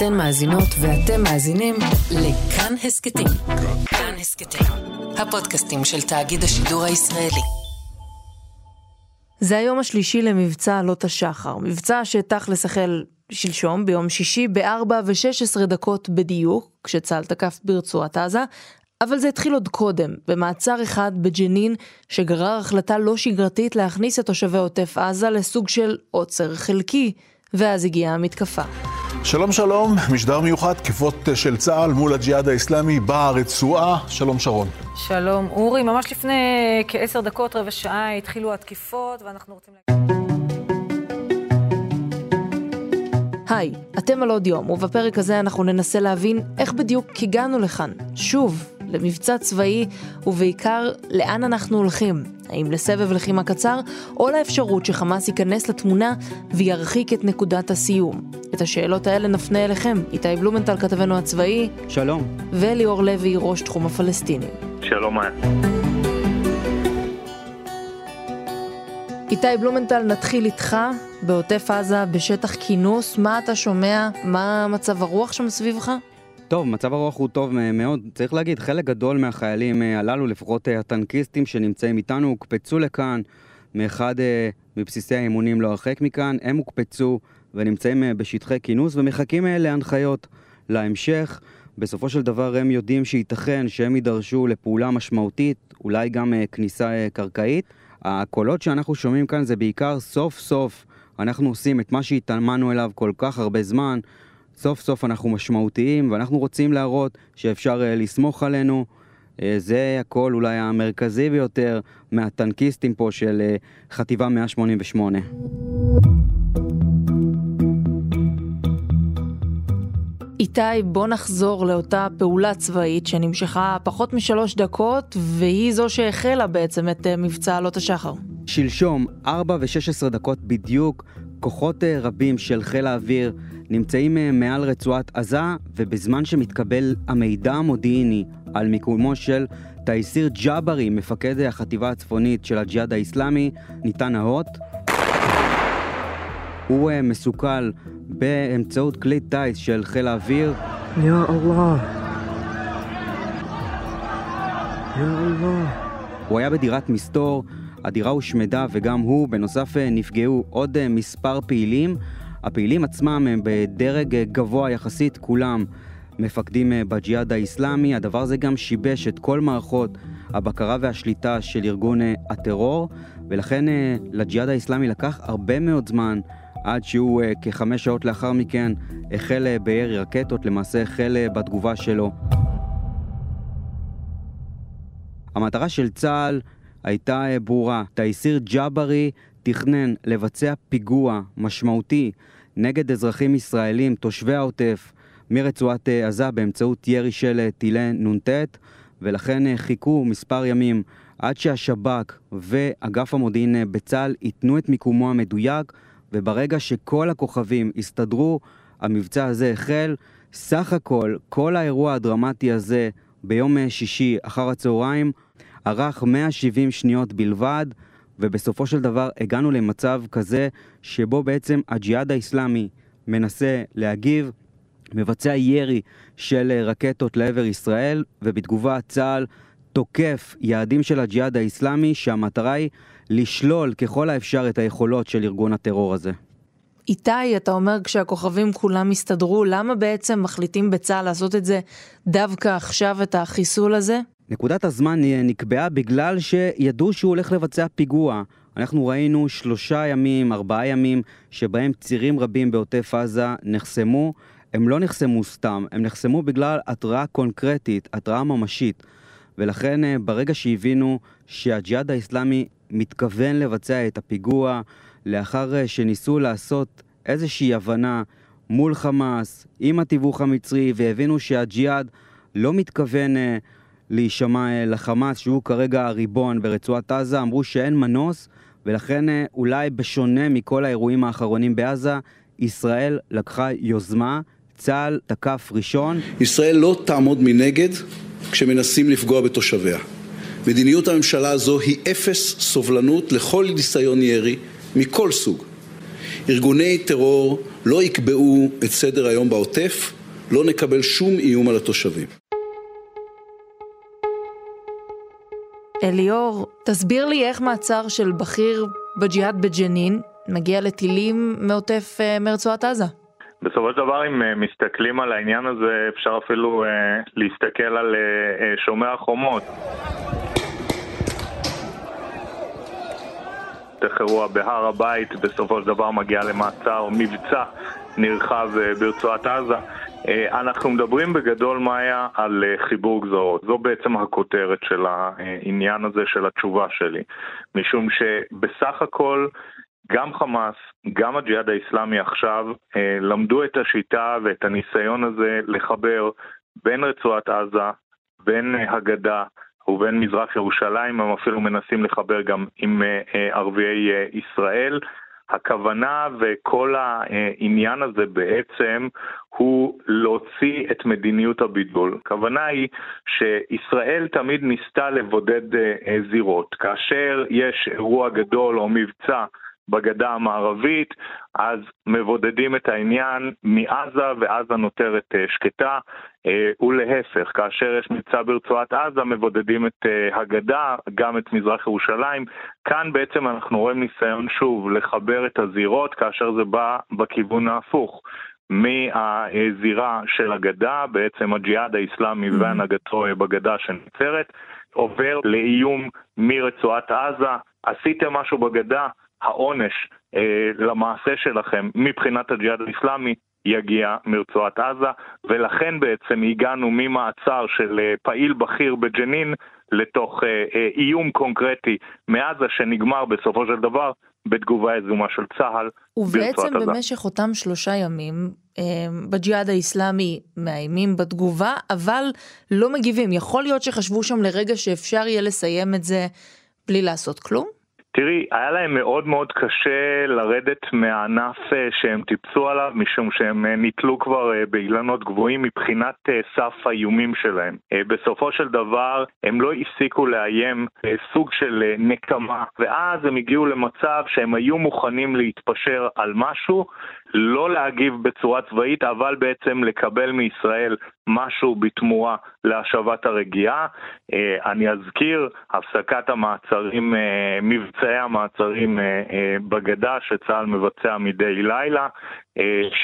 אתן מאזינות ואתם מאזינים לכאן הסכתים. כאן הסכתים, הפודקאסטים של תאגיד השידור הישראלי. זה היום השלישי למבצע עלות השחר, מבצע שתכלס החל שלשום ביום שישי ב-4 ו-16 דקות בדיוק, כשצה"ל תקף ברצועת עזה, אבל זה התחיל עוד קודם, במעצר אחד בג'נין, שגרר החלטה לא שגרתית להכניס את תושבי עוטף עזה לסוג של עוצר חלקי, ואז הגיעה המתקפה. שלום שלום, משדר מיוחד, תקיפות של צה"ל מול הג'יהאד האסלאמי ברצועה. שלום שרון. שלום אורי, ממש לפני כעשר דקות, רבע שעה, התחילו התקיפות, ואנחנו רוצים... היי, אתם על עוד יום, ובפרק הזה אנחנו ננסה להבין איך בדיוק הגענו לכאן. שוב, למבצע צבאי, ובעיקר, לאן אנחנו הולכים. האם לסבב לחימה קצר, או לאפשרות שחמאס ייכנס לתמונה וירחיק את נקודת הסיום. את השאלות האלה נפנה אליכם, איתי בלומנטל כתבנו הצבאי. שלום. וליאור לוי, ראש תחום הפלסטינים. שלום מאיה. איתי בלומנטל, נתחיל איתך בעוטף עזה, בשטח כינוס. מה אתה שומע? מה מצב הרוח שם סביבך? טוב, מצב הרוח הוא טוב מאוד. צריך להגיד, חלק גדול מהחיילים אה, הללו, לפחות אה, הטנקיסטים שנמצאים איתנו, הוקפצו לכאן מאחד אה, מבסיסי האימונים לא הרחק מכאן. הם הוקפצו ונמצאים בשטחי כינוס ומחכים להנחיות להמשך. בסופו של דבר הם יודעים שייתכן שהם יידרשו לפעולה משמעותית, אולי גם כניסה קרקעית. הקולות שאנחנו שומעים כאן זה בעיקר סוף סוף אנחנו עושים את מה שהתאמנו אליו כל כך הרבה זמן, סוף סוף אנחנו משמעותיים ואנחנו רוצים להראות שאפשר uh, לסמוך עלינו. Uh, זה הקול אולי המרכזי ביותר מהטנקיסטים פה של uh, חטיבה 188. איתי, בוא נחזור לאותה פעולה צבאית שנמשכה פחות משלוש דקות, והיא זו שהחלה בעצם את מבצע עלות השחר. שלשום, 4 ו-16 דקות בדיוק, כוחות רבים של חיל האוויר נמצאים אה, מעל רצועת עזה, ובזמן שמתקבל המידע המודיעיני על מיקומו של תייסיר ג'אברי, מפקד החטיבה הצפונית של הג'יהאד האיסלאמי, ניתן האות. הוא אה, מסוכל באמצעות כלי טיס של חיל האוויר. יא אללה. יא אללה. הוא היה בדירת מסתור, הדירה הושמדה וגם הוא, בנוסף אה, נפגעו עוד מספר פעילים. הפעילים עצמם הם בדרג גבוה יחסית, כולם מפקדים אה, בג'יהאד האיסלאמי. הדבר הזה גם שיבש את כל מערכות הבקרה והשליטה של ארגון אה, הטרור, ולכן אה, לג'יהאד האיסלאמי לקח הרבה מאוד זמן עד שהוא כחמש שעות לאחר מכן החל בירי רקטות, למעשה החל בתגובה שלו. המטרה של צה"ל הייתה ברורה, תייסיר ג'אברי תכנן לבצע פיגוע משמעותי נגד אזרחים ישראלים, תושבי העוטף, מרצועת אה, עזה באמצעות ירי של אה, טילי נ"ט, ולכן אה, חיכו מספר ימים עד שהשב"כ ואגף המודיעין בצה"ל ייתנו את מיקומו המדויק, וברגע שכל הכוכבים הסתדרו, המבצע הזה החל. סך הכל, כל האירוע הדרמטי הזה ביום שישי אחר הצהריים ארך 170 שניות בלבד. ובסופו של דבר הגענו למצב כזה שבו בעצם הג'יהאד האיסלאמי מנסה להגיב, מבצע ירי של רקטות לעבר ישראל, ובתגובה צה"ל תוקף יעדים של הג'יהאד האיסלאמי שהמטרה היא לשלול ככל האפשר את היכולות של ארגון הטרור הזה. איתי, אתה אומר כשהכוכבים כולם הסתדרו, למה בעצם מחליטים בצה"ל לעשות את זה דווקא עכשיו, את החיסול הזה? נקודת הזמן נקבעה בגלל שידעו שהוא הולך לבצע פיגוע. אנחנו ראינו שלושה ימים, ארבעה ימים, שבהם צירים רבים בעוטף עזה נחסמו. הם לא נחסמו סתם, הם נחסמו בגלל התראה קונקרטית, התראה ממשית. ולכן אה, ברגע שהבינו שהג'יהאד האיסלאמי מתכוון לבצע את הפיגוע, לאחר אה, שניסו לעשות איזושהי הבנה מול חמאס, עם התיווך המצרי, והבינו שהג'יהאד לא מתכוון אה, להישמע אה, לחמאס, שהוא כרגע הריבון ברצועת עזה, אמרו שאין מנוס, ולכן אולי בשונה מכל האירועים האחרונים בעזה, ישראל לקחה יוזמה, צה"ל תקף ראשון. ישראל לא תעמוד מנגד כשמנסים לפגוע בתושביה. מדיניות הממשלה הזו היא אפס סובלנות לכל ניסיון ירי מכל סוג. ארגוני טרור לא יקבעו את סדר היום בעוטף, לא נקבל שום איום על התושבים. אליאור, תסביר לי איך מעצר של בכיר בג'יהאד בג'נין מגיע לטילים מעוטף אה, מרצועת עזה. בסופו של דבר, אם אה, מסתכלים על העניין הזה, אפשר אפילו אה, להסתכל על אה, אה, שומר החומות. איך אירוע בהר הבית בסופו של דבר מגיע למעצר, מבצע נרחב אה, ברצועת עזה. אה, אנחנו מדברים בגדול, מאיה, על אה, חיבור גזרות. זו בעצם הכותרת של העניין הזה של התשובה שלי. משום שבסך הכל גם חמאס, גם הג'יהאד האיסלאמי עכשיו, למדו את השיטה ואת הניסיון הזה לחבר בין רצועת עזה, בין הגדה, ובין מזרח ירושלים, הם אפילו מנסים לחבר גם עם ערביי ישראל. הכוונה וכל העניין הזה בעצם הוא להוציא את מדיניות הבידול. הכוונה היא שישראל תמיד ניסתה לבודד אה, זירות. כאשר יש אירוע גדול או מבצע בגדה המערבית, אז מבודדים את העניין מעזה ועזה נותרת אה, שקטה, אה, ולהפך, כאשר יש מבצע ברצועת עזה מבודדים את אה, הגדה, גם את מזרח ירושלים. כאן בעצם אנחנו רואים ניסיון שוב לחבר את הזירות כאשר זה בא בכיוון ההפוך. מהזירה של הגדה, בעצם הג'יהאד האיסלאמי mm-hmm. והנהגתו בגדה שנוצרת, עובר לאיום מרצועת עזה, עשיתם משהו בגדה, העונש אה, למעשה שלכם מבחינת הג'יהאד האיסלאמי יגיע מרצועת עזה, ולכן בעצם הגענו ממעצר של אה, פעיל בכיר בג'נין לתוך אה, אה, איום קונקרטי מעזה שנגמר בסופו של דבר בתגובה יזומה של צה"ל ובעצם במשך אותם שלושה ימים אה, בג'יהאד האיסלאמי מאיימים בתגובה, אבל לא מגיבים. יכול להיות שחשבו שם לרגע שאפשר יהיה לסיים את זה בלי לעשות כלום? תראי, היה להם מאוד מאוד קשה לרדת מהענף אה, שהם טיפסו עליו, משום שהם אה, נתלו כבר אה, באילנות גבוהים מבחינת סף האיומים שלהם. בסופו של דבר, הם לא הפסיקו לאיים סוג של נקמה, ואז הם הגיעו למצב שהם היו מוכנים להתפשר על משהו, לא להגיב בצורה צבאית, אבל בעצם לקבל מישראל משהו בתמורה להשבת הרגיעה. אני אזכיר, הפסקת המעצרים, מבצעי המעצרים בגדה שצה"ל מבצע מדי לילה,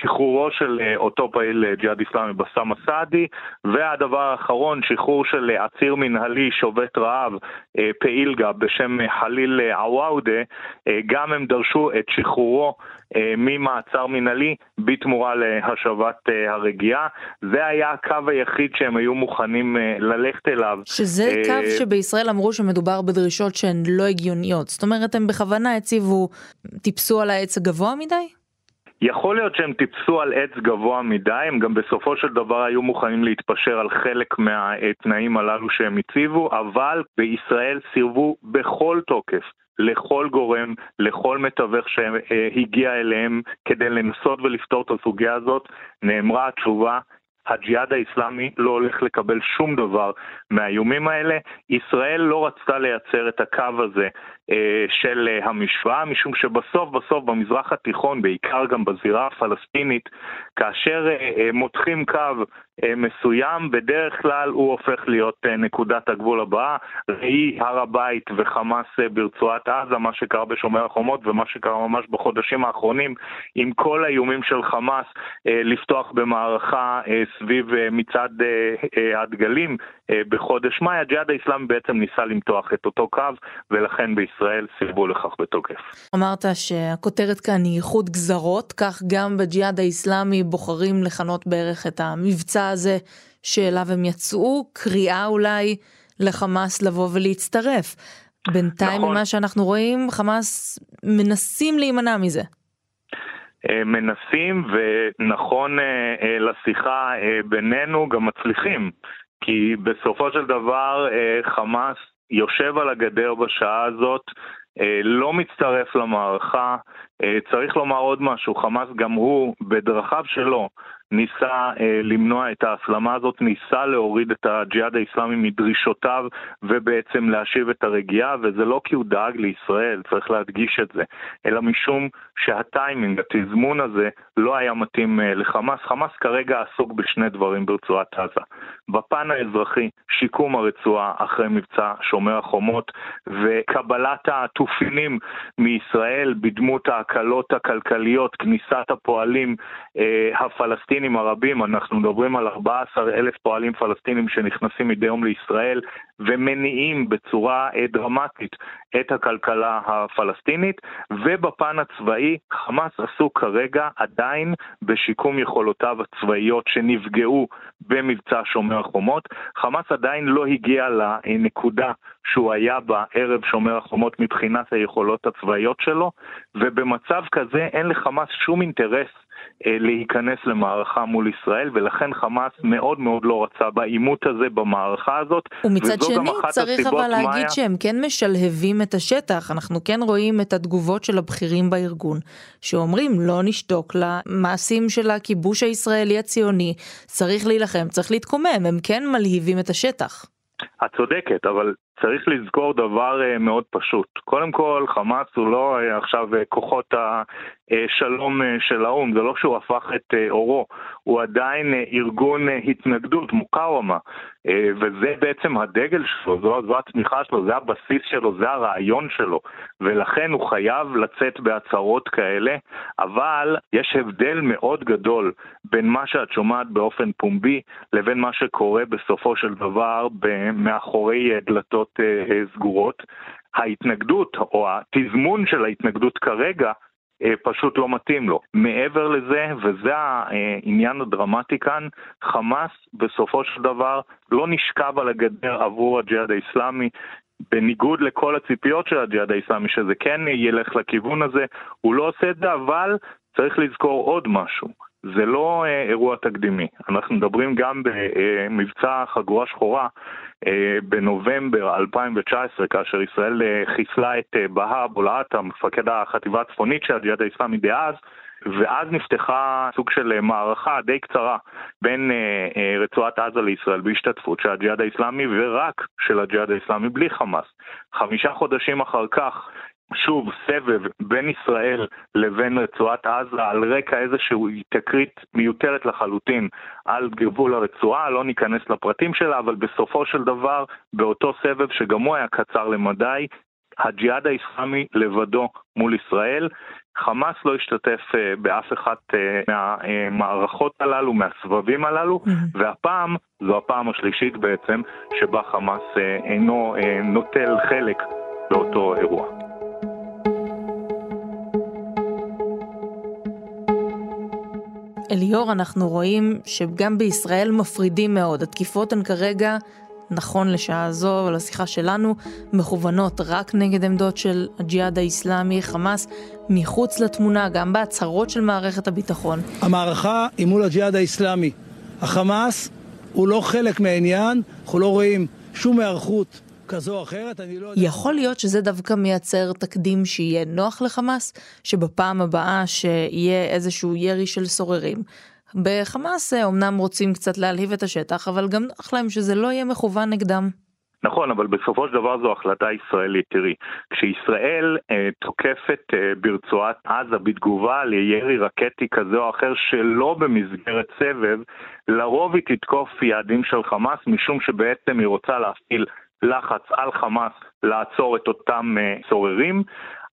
שחרורו של אותו פעיל ג'יהאד איסלאמי בסאם א-סעדי, והדבר האחרון, שחרור של עציר מנהלי שובת רעב, פעיל גם בשם חליל עוואודה, גם הם דרשו את שחרורו ממעצר מנהלי בתמורה להשבת הרגיעה. זה היה הקו היחיד שהם היו מוכנים ללכת אליו. שזה קו שבישראל אמרו שמדובר בדרישות שהן לא הגיוניות. זאת אומרת, הם בכוונה הציבו, טיפסו על העץ הגבוה מדי? יכול להיות שהם טיפסו על עץ גבוה מדי, הם גם בסופו של דבר היו מוכנים להתפשר על חלק מהתנאים הללו שהם הציבו, אבל בישראל סירבו בכל תוקף לכל גורם, לכל מתווך שהגיע אליהם כדי לנסות ולפתור את הסוגיה הזאת, נאמרה התשובה הג'יהאד האיסלאמי לא הולך לקבל שום דבר מהאיומים האלה. ישראל לא רצתה לייצר את הקו הזה של אה, המשוואה, משום שבסוף בסוף במזרח התיכון, בעיקר גם בזירה הפלסטינית, כאשר אה, מותחים קו מסוים, בדרך כלל הוא הופך להיות נקודת הגבול הבאה. ראי הר הבית וחמאס ברצועת עזה, מה שקרה בשומר החומות ומה שקרה ממש בחודשים האחרונים, עם כל האיומים של חמאס לפתוח במערכה סביב מצעד הדגלים בחודש מאי, הג'יהאד האיסלאמי בעצם ניסה למתוח את אותו קו, ולכן בישראל ישראל סירבו לכך בתוקף. אמרת שהכותרת כאן היא איחוד גזרות, כך גם בג'יהאד האיסלאמי בוחרים לכנות בערך את המבצע הזה שאליו הם יצאו, קריאה אולי לחמאס לבוא ולהצטרף. בינתיים נכון. ממה שאנחנו רואים, חמאס מנסים להימנע מזה. אה, מנסים ונכון אה, אה, לשיחה בינינו גם מצליחים כי בסופו של דבר חמאס יושב על הגדר בשעה הזאת, אה, לא מצטרף למערכה, אה, צריך לומר עוד משהו, חמאס גם הוא, בדרכיו שלו, ניסה אה, למנוע את ההסלמה הזאת, ניסה להוריד את הג'יהאד האיסלאמי מדרישותיו ובעצם להשיב את הרגיעה, וזה לא כי הוא דאג לישראל, צריך להדגיש את זה, אלא משום שהטיימינג, התזמון הזה, לא היה מתאים אה, לחמאס. חמאס כרגע עסוק בשני דברים ברצועת עזה. בפן האזרחי, שיקום הרצועה אחרי מבצע שומר החומות וקבלת התופינים מישראל בדמות ההקלות הכלכליות, כניסת הפועלים אה, הפלסטינים הרבים, אנחנו מדברים על 14 אלף פועלים פלסטינים שנכנסים מדי יום לישראל ומניעים בצורה אה, דרמטית את הכלכלה הפלסטינית, ובפן הצבאי חמאס עסוק כרגע עדיין בשיקום יכולותיו הצבאיות שנפגעו במבצע שומר החומות. חמאס עדיין לא הגיע לנקודה שהוא היה בה ערב שומר החומות מבחינת היכולות הצבאיות שלו, ובמצב כזה אין לחמאס שום אינטרס להיכנס למערכה מול ישראל, ולכן חמאס מאוד מאוד לא רצה בעימות הזה, במערכה הזאת. ומצד שני, צריך אבל להגיד מאיה... שהם כן משלהבים את השטח. אנחנו כן רואים את התגובות של הבכירים בארגון, שאומרים לא נשתוק למעשים של הכיבוש הישראלי הציוני, צריך להילחם, צריך להתקומם, הם כן מלהיבים את השטח. את צודקת, אבל צריך לזכור דבר אה, מאוד פשוט. קודם כל, חמאס הוא לא אה, עכשיו כוחות השלום של האו"ם, זה לא שהוא הפך את עורו, הוא עדיין ארגון התנגדות, מוקאוומה, וזה בעצם הדגל שלו, זו, זו התמיכה שלו, זה הבסיס שלו, זה הרעיון שלו, ולכן הוא חייב לצאת בהצהרות כאלה, אבל יש הבדל מאוד גדול בין מה שאת שומעת באופן פומבי לבין מה שקורה בסופו של דבר מאחורי דלתות דלתות אה, אה, סגורות. ההתנגדות, או התזמון של ההתנגדות כרגע, אה, פשוט לא מתאים לו. מעבר לזה, וזה העניין הדרמטי כאן, חמאס בסופו של דבר לא נשכב על הגדר עבור הג'יהאד האיסלאמי. בניגוד לכל הציפיות של הג'יהאד האיסלאמי, שזה כן ילך לכיוון הזה, הוא לא עושה את זה, אבל צריך לזכור עוד משהו. זה לא אה, אירוע תקדימי. אנחנו מדברים גם במבצע חגורה שחורה אה, בנובמבר 2019, כאשר ישראל אה, חיסלה את אה, בהא בולעטה, מפקד החטיבה הצפונית של הג'יהאד האיסלאמי דאז, ואז נפתחה סוג של מערכה די קצרה בין אה, אה, רצועת עזה לישראל בהשתתפות של הג'יהאד האיסלאמי ורק של הג'יהאד האיסלאמי בלי חמאס. חמישה חודשים אחר כך שוב, סבב בין ישראל לבין רצועת עזה על רקע איזושהי תקרית מיותרת לחלוטין על גבול הרצועה, לא ניכנס לפרטים שלה, אבל בסופו של דבר, באותו סבב שגם הוא היה קצר למדי, הג'יהאד האסלאמי לבדו מול ישראל. חמאס לא השתתף uh, באף אחת uh, מהמערכות הללו, מהסבבים הללו, mm-hmm. והפעם, זו הפעם השלישית בעצם, שבה חמאס uh, אינו נוטל חלק באותו אירוע. אליאור, אנחנו רואים שגם בישראל מפרידים מאוד. התקיפות הן כרגע, נכון לשעה זו, לשיחה שלנו, מכוונות רק נגד עמדות של הג'יהאד האיסלאמי, חמאס, מחוץ לתמונה, גם בהצהרות של מערכת הביטחון. המערכה היא מול הג'יהאד האיסלאמי. החמאס הוא לא חלק מהעניין, אנחנו לא רואים שום היערכות כזו או אחרת, אני לא יודע... יכול להיות שזה דווקא מייצר תקדים שיהיה נוח לחמאס, שבפעם הבאה שיהיה איזשהו ירי של סוררים. בחמאס אומנם אה, רוצים קצת להלהיב את השטח, אבל גם נוח להם שזה לא יהיה מכוון נגדם. נכון, אבל בסופו של דבר זו החלטה ישראלית. תראי, כשישראל אה, תוקפת אה, ברצועת עזה בתגובה לירי רקטי כזה או אחר שלא במסגרת סבב, לרוב היא תתקוף יעדים של חמאס, משום שבעצם היא רוצה להפעיל לחץ על חמאס לעצור את אותם צוררים.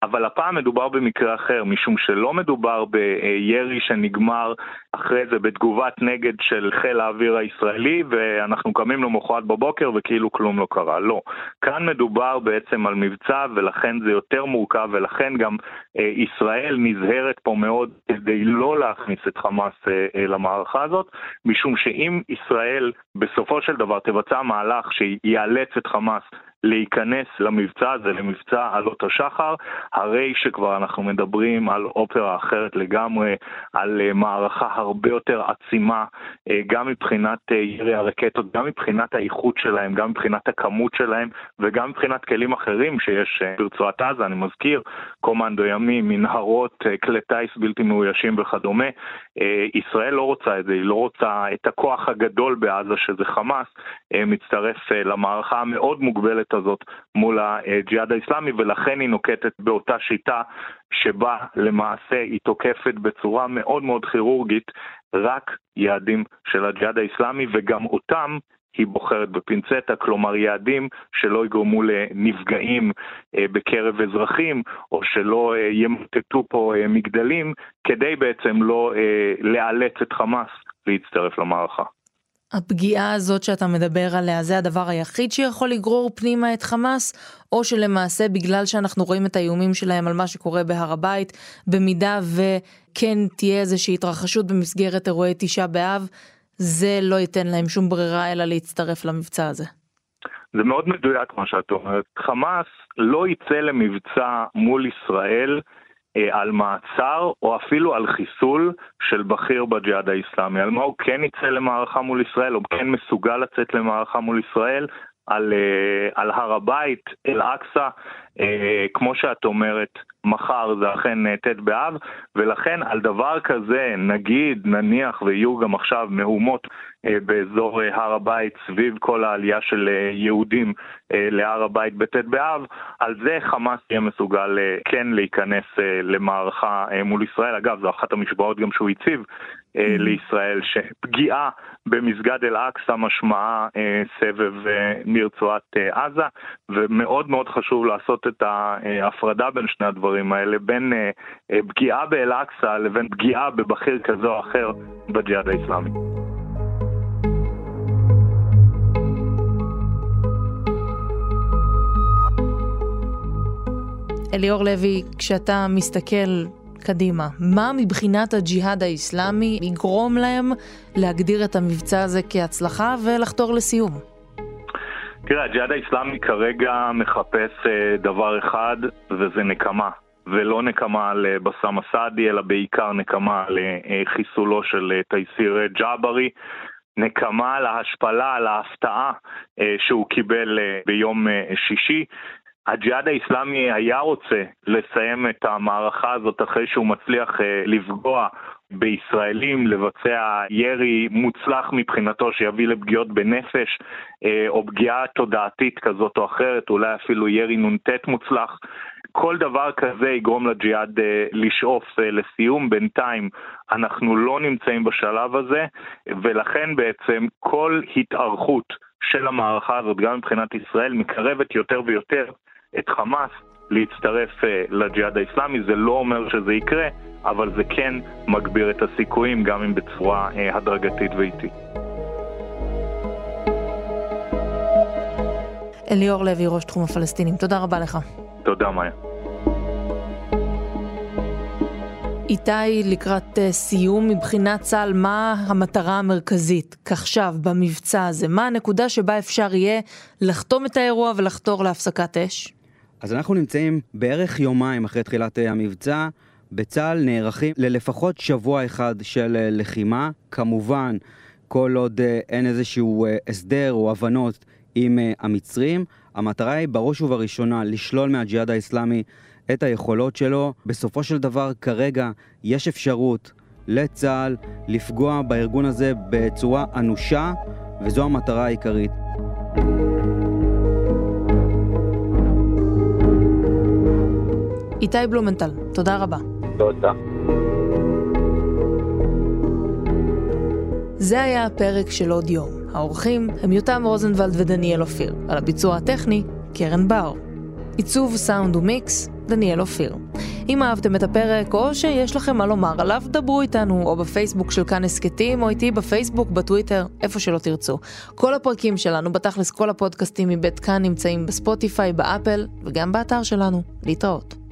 אבל הפעם מדובר במקרה אחר, משום שלא מדובר בירי שנגמר אחרי זה בתגובת נגד של חיל האוויר הישראלי, ואנחנו קמים למחרת בבוקר וכאילו כלום לא קרה. לא. כאן מדובר בעצם על מבצע, ולכן זה יותר מורכב, ולכן גם אה, ישראל נזהרת פה מאוד כדי לא להכניס את חמאס אה, אה, למערכה הזאת, משום שאם ישראל בסופו של דבר תבצע מהלך שיאלץ את חמאס להיכנס למבצע הזה, למבצע עלות השחר, הרי שכבר אנחנו מדברים על אופרה אחרת לגמרי, על אה, מערכה הרבה יותר עצימה, אה, גם מבחינת אה, ירי הרקטות, גם מבחינת האיכות שלהם, גם מבחינת הכמות שלהם וגם מבחינת כלים אחרים שיש ברצועת עזה, אני מזכיר, קומנדו ימי, מנהרות, כלי טיס בלתי מאוישים וכדומה. ישראל לא רוצה את זה, היא לא רוצה את הכוח הגדול בעזה שזה חמאס, מצטרף למערכה המאוד מוגבלת הזאת מול הג'יהאד האיסלאמי ולכן היא נוקטת באותה שיטה שבה למעשה היא תוקפת בצורה מאוד מאוד כירורגית רק יעדים של הג'יהאד האיסלאמי וגם אותם היא בוחרת בפינצטה, כלומר יעדים שלא יגרמו לנפגעים אה, בקרב אזרחים או שלא אה, ימוטטו פה אה, מגדלים כדי בעצם לא לאלץ את חמאס להצטרף למערכה. הפגיעה הזאת שאתה מדבר עליה זה הדבר היחיד שיכול לגרור פנימה את חמאס, או שלמעשה בגלל שאנחנו רואים את האיומים שלהם על מה שקורה בהר הבית, במידה וכן תהיה איזושהי התרחשות במסגרת אירועי תשעה באב, זה לא ייתן להם שום ברירה אלא להצטרף למבצע הזה. זה מאוד מדויק מה שאת אומרת. חמאס לא יצא למבצע מול ישראל על מעצר או אפילו על חיסול של בכיר בג'יהאד האיסלאמי. על מה הוא כן יצא למערכה מול ישראל, או כן מסוגל לצאת למערכה מול ישראל, על, אה, על הר הבית, אל-אקצא, אה, כמו שאת אומרת, מחר זה אכן אה, ט' באב, ולכן על דבר כזה, נגיד, נניח, ויהיו גם עכשיו מהומות אה, באזור אה, הר הבית סביב כל העלייה של אה, יהודים אה, להר הבית בט' באב, על זה חמאס יהיה מסוגל אה, כן להיכנס אה, למערכה אה, מול ישראל. אגב, זו אחת המשוואות גם שהוא הציב. אה, לישראל, שפגיעה במסגד אל-אקצא משמעה אה, סבב אה, מרצועת עזה, ומאוד מאוד חשוב לעשות את ההפרדה בין שני הדברים האלה, בין פגיעה באל-אקצא לבין פגיעה בבכיר כזה או אחר בג'יהאד האיסלאמי. אליאור לוי, כשאתה מסתכל קדימה. מה מבחינת הג'יהאד האיסלאמי יגרום להם להגדיר את המבצע הזה כהצלחה ולחתור לסיום? תראה, הג'יהאד האיסלאמי כרגע מחפש אה, דבר אחד, וזה נקמה. ולא נקמה על אה, בסאם אסעדי, אלא בעיקר נקמה על אה, חיסולו של תייסיר ג'אברי. נקמה על ההשפלה, על ההפתעה שהוא קיבל ביום שישי. הג'יהאד האיסלאמי היה רוצה לסיים את המערכה הזאת אחרי שהוא מצליח אה, לפגוע בישראלים, לבצע ירי מוצלח מבחינתו שיביא לפגיעות בנפש אה, או פגיעה תודעתית כזאת או אחרת, אולי אפילו ירי נ"ט מוצלח. כל דבר כזה יגרום לג'יהאד אה, לשאוף לסיום. בינתיים אנחנו לא נמצאים בשלב הזה, ולכן בעצם כל התארכות של המערכה הזאת, גם מבחינת ישראל, מקרבת יותר ויותר את חמאס להצטרף אה, לג'יהאד האיסלאמי, זה לא אומר שזה יקרה, אבל זה כן מגביר את הסיכויים, גם אם בצורה אה, הדרגתית ואיטית. אליאור לוי, ראש תחום הפלסטינים, תודה רבה לך. תודה, מאיה. איתי, לקראת אה, סיום, מבחינת צה"ל, מה המטרה המרכזית כעכשיו במבצע הזה? מה הנקודה שבה אפשר יהיה לחתום את האירוע ולחתור להפסקת אש? אז אנחנו נמצאים בערך יומיים אחרי תחילת אה, המבצע. בצה"ל נערכים ללפחות שבוע אחד של אה, לחימה. כמובן, כל עוד אה, אין איזשהו הסדר או הבנות עם המצרים, המטרה היא בראש ובראשונה לשלול מהג'יהאד האיסלאמי את היכולות שלו. בסופו של דבר, כרגע יש אפשרות לצה"ל לפגוע בארגון הזה בצורה אנושה, וזו המטרה העיקרית. איתי בלומנטל, תודה רבה. תודה. זה היה הפרק של עוד יום. האורחים הם יותם רוזנבלד ודניאל אופיר. על הביצוע הטכני, קרן בר. עיצוב סאונד ומיקס, דניאל אופיר. אם אהבתם את הפרק או שיש לכם מה לומר עליו, דברו איתנו או בפייסבוק של כאן הסכתים או איתי בפייסבוק, בטוויטר, איפה שלא תרצו. כל הפרקים שלנו, בתכלס כל הפודקאסטים מבית כאן נמצאים בספוטיפיי, באפל וגם באתר שלנו. להתראות.